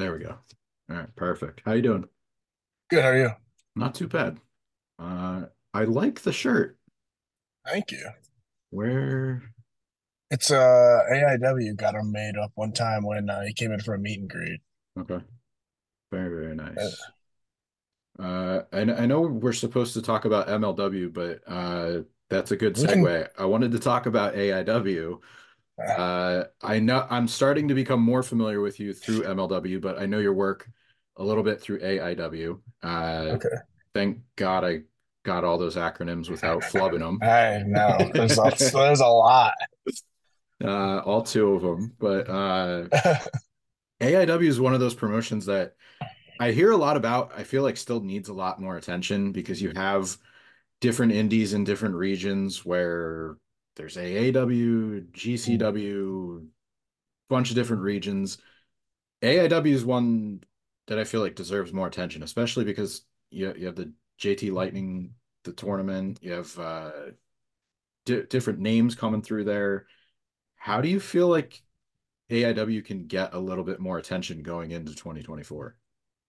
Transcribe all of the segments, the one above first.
There we go. All right, perfect. How you doing? Good, how are you? Not too bad. Uh, I like the shirt. Thank you. Where? It's uh AIW got him made up one time when uh, he came in for a meet and greet. Okay, very, very Uh, nice. Uh, I, I know we're supposed to talk about MLW, but uh, that's a good we can segue. I wanted to talk about AIW. Uh, I know I'm starting to become more familiar with you through MLW, but I know your work a little bit through AIW. Uh, okay. thank God I got all those acronyms without flubbing them. I know. There's a there's a lot. Uh, all two of them. But uh, AIW is one of those promotions that I hear a lot about. I feel like still needs a lot more attention because you have different indies in different regions where there's AAW, GCW, bunch of different regions. AIW is one that I feel like deserves more attention, especially because you you have the JT Lightning, the tournament, you have uh di different names coming through there. How do you feel like AIW can get a little bit more attention going into 2024?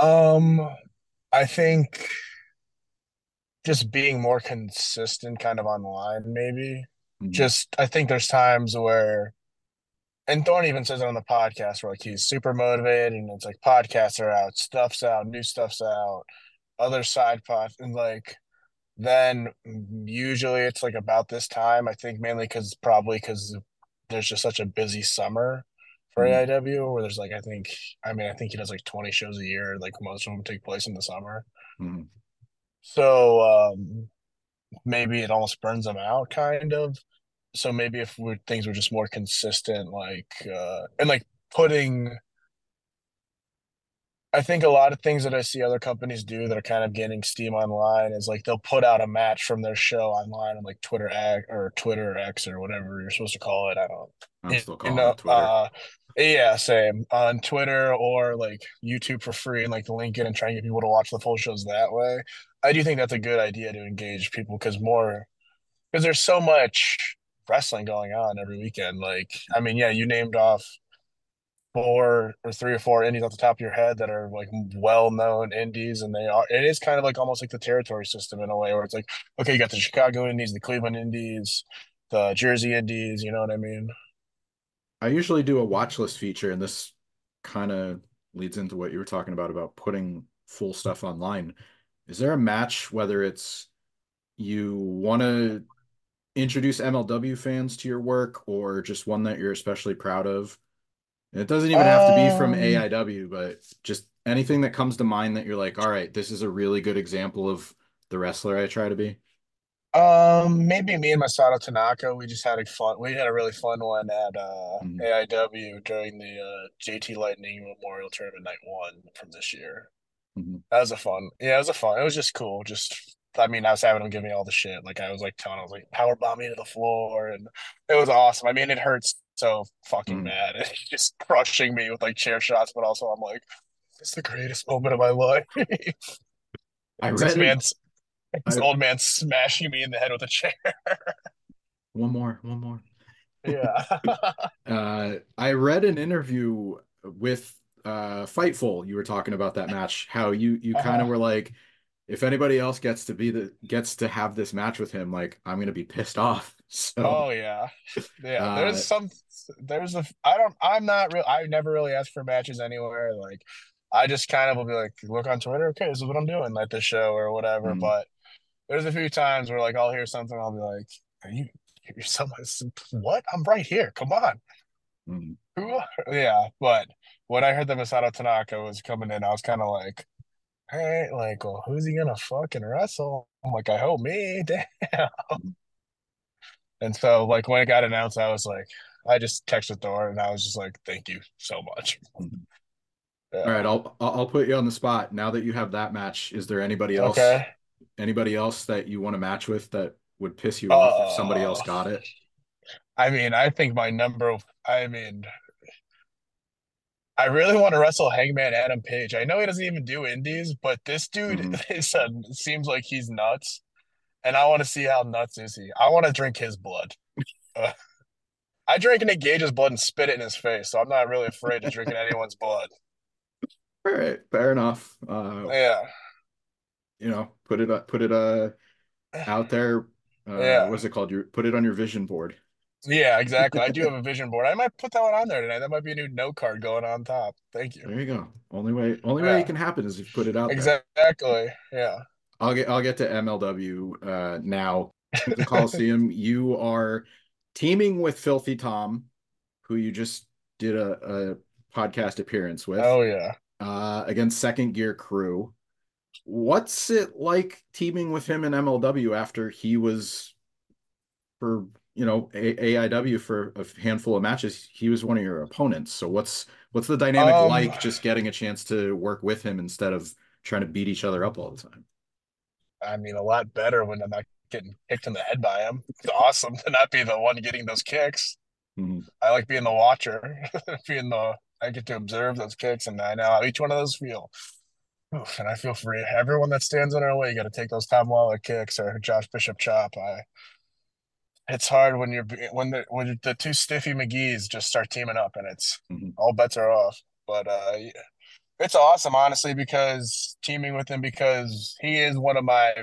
Um, I think just being more consistent kind of online, maybe. Mhm. Just I think there's times where and Thorne even says it on the podcast where like he's super motivated and it's like podcasts are out, stuff's out, new stuff's out, other side pods and like then usually it's like about this time. I think mainly because probably because there's just such a busy summer for Mhm. AIW where there's like I think I mean I think he does like 20 shows a year. Like most of them take place in the summer. Mhm. So um maybe it almost burns them out kind of. So maybe if we things were just more consistent, like uh and like putting I think a lot of things that I see other companies do that are kind of gaining steam online is like they'll put out a match from their show online on like Twitter X or Twitter or X or whatever you're supposed to call it. I don't I'm still you know it Twitter. uh yeah, same on Twitter or like YouTube for free and like link it and try and get people to watch the full shows that way. I do think that's a good idea to engage people because more because there's so much wrestling going on every weekend. Like, I mean, yeah, you named off four or three or four indies off the top of your head that are like well-known indies, and they are. It is kind of like almost like the territory system in a way, where it's like, okay, you got the Chicago indies, the Cleveland indies, the Jersey indies. You know what I mean? I usually do a watch list feature, and this kind of leads into what you were talking about about putting full stuff online. Is there a match, whether it's you want to introduce MLW fans to your work or just one that you're especially proud of? And it doesn't even have to be from Um, AIW, but just anything that comes to mind that you're like, all right, this is a really good example of the wrestler I try to be. um, maybe me and Masato Tanaka, we just had a fun. We had a really fun one at uh Mhm, AIW during the uh JT Lightning Memorial Tournament Night One from this year. mhm. That was a fun. Yeah, it was a fun. It was just cool. Just I mean, I was having him give me all the shit. Like I was like telling, I was like power bomb me to the floor, and it was awesome. I mean, it hurts so fucking Mhm. bad. It's just crushing me with like chair shots, but also I'm like, it's the greatest moment of my life. I this read it. man's this I old man smashing me in the head with a chair. one more, one more. Yeah. Uh, I read an interview with uh Fightful. You were talking about that match, how you you kind of Uh, were like, if anybody else gets to be the gets to have this match with him, like I'm gonna be pissed off. So, oh yeah. Yeah. There's uh, some there's a I don't I'm not real I never really ask for matches anywhere. Like I just kind of will be like, look on Twitter, okay, this is what I'm doing at this show or whatever. mm, But there's a few times where like I'll hear something, I'll be like, Are you you're someone what? I'm right here. Come on. mm. Who Yeah. But when I heard that Masato Tanaka was coming in, I was kind of like, all right, like, well, who's he gonna fucking wrestle? I'm like, I hope me. Damn. And so, like, when it got announced, I was like, I just texted Thorne and I was just like, thank you so much. mm. All right, I'll I'll put you on the spot. Now that you have that match, is there anybody else Okay. anybody else that you want to match with that would piss you off if somebody else Uh, got it? I mean, I think my number, I mean, I really want to wrestle Hangman Adam Page. I know he doesn't even do indies, but this dude hmm is a, seems like he's nuts. And I want to see how nuts is he. I want to drink his blood. Uh, I drank Nick Gage's blood and spit it in his face, so I'm not really afraid to drinking anyone's blood. All right, fair enough. Uh, Yeah. you know, put it uh, put it uh out there. Uh, Yeah. what's it called? You put it on your vision board. Yeah, exactly. I do have a vision board. I might put that one on there tonight. That might be a new note card going on top. Thank you. There you go. Only way, only way it can happen is if you put it out there. Exactly. Yeah. I'll get I'll get to MLW uh now. The Colosseum, you are teaming with Filthy Tom, who you just did a, a podcast appearance with, Oh yeah. uh, against Second Gear Crew. What's it like teaming with him in MLW after he was for you know A- AIW for a handful of matches? He was one of your opponents. So what's what's the dynamic Um, like just getting a chance to work with him instead of trying to beat each other up all the time? I mean, a lot better when I'm not getting kicked in the head by him. It's awesome to not be the one getting those kicks. Mhm. I like being the watcher, being the I get to observe those kicks, and I know how each one of those feel. Oof, and I feel free. Everyone that stands in our way, you got to take those Tom Lawlor kicks or Josh Bishop chop. I. It's hard when you're when the when the two stiffy McGee's just start teaming up, and it's Mhm. all bets are off. But uh, yeah. it's awesome, honestly, because teaming with him because he is one of my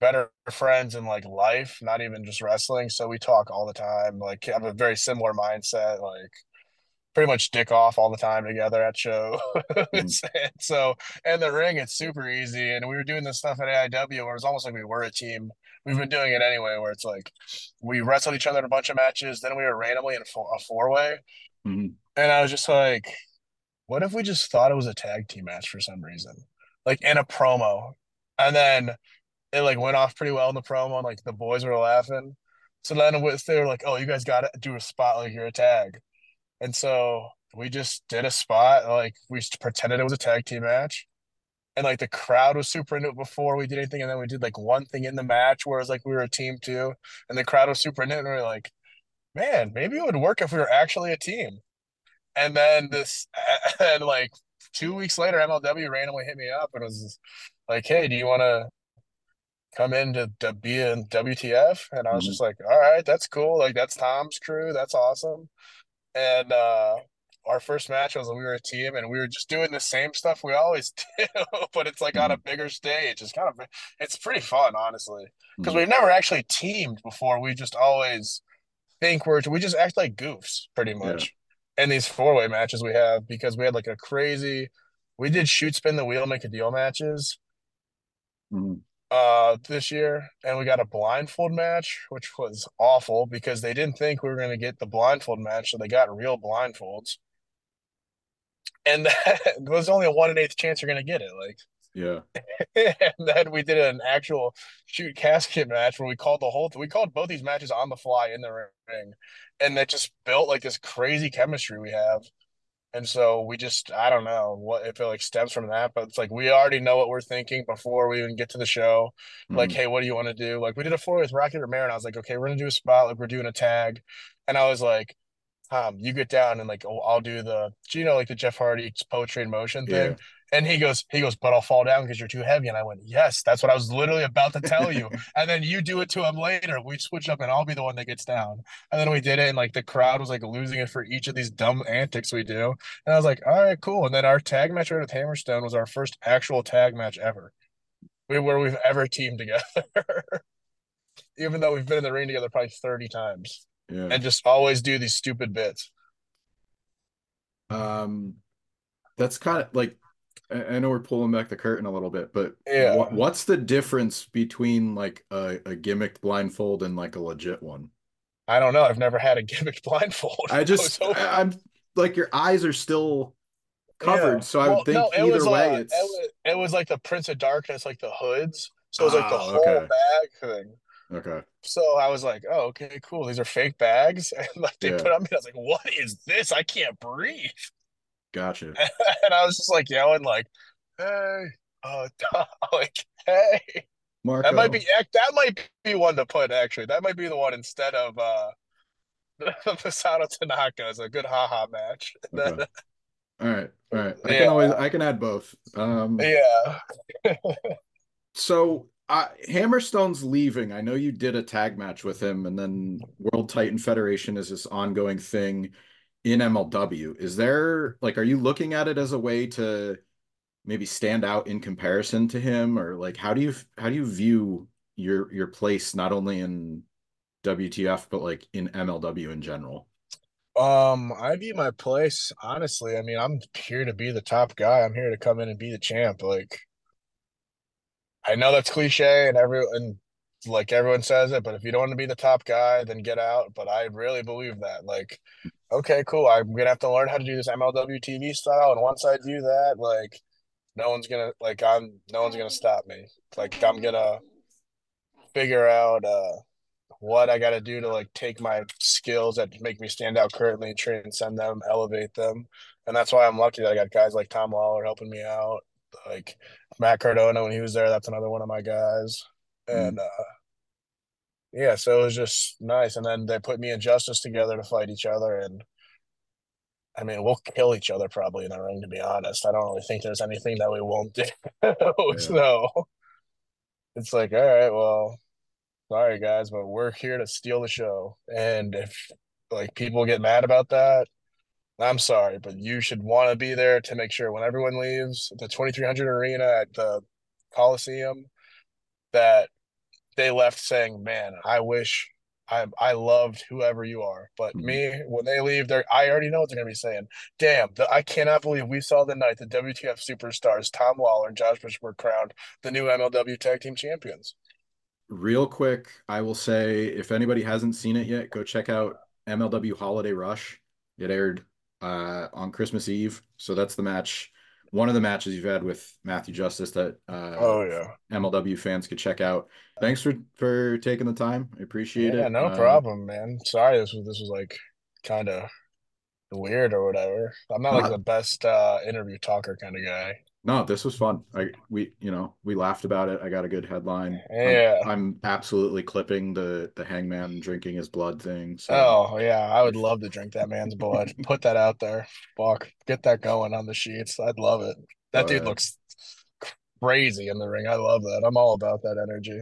better friends in like life, not even just wrestling. So we talk all the time. Like I have a very similar mindset. Like pretty much dick off all the time together at show. It's- and so and the ring, it's super easy. And we were doing this stuff at AIW where it's almost like we were a team. We've been doing it anyway, where it's like we wrestled each other in a bunch of matches. Then we were randomly in a, four, way, Mhm. and I was just like, what if we just thought it was a tag team match for some reason, like in a promo, and then it like went off pretty well in the promo, and like the boys were laughing. So then they were like, "Oh, you guys got to do a spot like you're a tag," and so we just did a spot like we just pretended it was a tag team match, and like the crowd was super into it before we did anything, and then we did like one thing in the match where it was like we were a team too, and the crowd was super into it, and we were like, "Man, maybe it would work if we were actually a team." And then this, and like two weeks later, MLW randomly hit me up and was like, "Hey, do you want to come in to, to be in WTF?" And I was Mhm. just like, "All right, that's cool. Like that's Tom's crew. That's awesome." And uh, our first match was when we were a team, and we were just doing the same stuff we always do, but it's like on a bigger stage. It's kind of it's pretty fun, honestly, because Mhm. we've never actually teamed before. We just always think we're we just act like goofs pretty much in these four way matches we have because we had like a crazy we did shoot spin the wheel make a deal matches Mhm. Uh this year and we got a blindfold match which was awful because they didn't think we were going to get the blindfold match so they got real blindfolds. And that was only a one in eighth chance you're going to get it like. Yeah. and then we did an actual shoot casket match where we called the whole we called both these matches on the fly in the ring. And that just built like this crazy chemistry we have and so we just i don't know what if it like stems from that but it's like we already know what we're thinking before we even get to the show. Like Mhm. hey what do you want to do? Like we did a four with rocky romero and i was like okay we're gonna do a spot like we're doing a tag. And i was like um, you get down and like oh, I'll do the, you know, like the Jeff Hardy poetry in motion thing. Yeah. And he goes, he goes, but I'll fall down because you're too heavy. And I went, yes, that's what I was literally about to tell you. and then you do it to him later. We switch up and I'll be the one that gets down. And then we did it. And like the crowd was like losing it for each of these dumb antics we do. And I was like, all right, cool. And then our tag match right with Hammerstone was our first actual tag match ever. We, where we've ever teamed together. Even though we've been in the ring together probably 30 times Yeah. and just always do these stupid bits. Um, that's kind of like I know we're pulling back the curtain a little bit, but Yeah. what, what's the difference between like a, a gimmicked blindfold and like a legit one? I don't know. I've never had a gimmick blindfold. I just I, am like your eyes are still covered, Yeah. so I Well, would think no, it either was, way uh, it's it was, it was like the Prince of Darkness, like the hoods. So it was like the Oh, whole okay. bag thing. Okay. So I was like, oh, okay, cool. These are fake bags. And like they Yeah. put on me. I was like, what is this? I can't breathe. Gotcha. and I was just like yelling, like, hey, uh, like, hey. Marco. That might be that might be one to put actually. That might be the one instead of uh Masato Tanaka is a good haha match. Okay. All right. All right. I Yeah. can always I can add both. Um yeah. So uh, Hammerstone's leaving. I know you did a tag match with him, and then World Titan Federation is this ongoing thing. in MLW. Is there like, are you looking at it as a way to maybe stand out in comparison to him, or like how do you how do you view your your place not only in WTF but like in MLW in general? Um, I view my place honestly. I mean, I'm here to be the top guy. I'm here to come in and be the champ. Like, I know that's cliche and every and like everyone says it, but if you don't want to be the top guy, then get out. But I really believe that. Like, okay, cool. I'm gonna have to learn how to do this MLW TV style, and once I do that, like, no one's gonna like I'm no one's gonna stop me. Like, I'm gonna figure out uh what I got to do to like take my skills that make me stand out currently, transcend them, elevate them, and that's why I'm lucky that I got guys like Tom Lawlor helping me out, like Matt Cardona when he was there. That's another one of my guys, Mm, and uh, yeah, so it was just nice. And then they put me and Justice together to fight each other, and I mean, we'll kill each other probably in the ring. To be honest, I don't really think there's anything that we won't do. yeah. so it's like, all right, well, sorry guys, but we're here to steal the show. And if like people get mad about that, I'm sorry, but you should want to be there to make sure when everyone leaves the 2300 arena at the Colosseum that they left saying, "Man, I wish I I loved whoever you are." But Mhm. me, when they leave, they're I already know what they're gonna be saying. Damn, the, I cannot believe we saw the night the WTF superstars Tom Lawlor and Josh Bush were crowned the new MLW Tag Team Champions. Real quick, I will say if anybody hasn't seen it yet, go check out MLW Holiday Rush. It aired uh, on Christmas Eve, so that's the match, one of the matches you've had with Matthew Justice that uh, Oh yeah. MLW fans could check out. Thanks for for taking the time. I appreciate Yeah, it. Yeah, no Uh, problem, man. Sorry, this was this was like kind of weird or whatever. I'm not like the best uh interview talker kind of guy. No, this was fun. I we you know we laughed about it. I got a good headline. I'm Yeah. I'm absolutely clipping the the hangman drinking his blood thing. So Oh yeah, I would love to drink that man's blood. Put that out there. Fuck, get that going on the sheets. I'd love it. That dude uh, looks crazy in the ring. I love that. I'm all about that energy.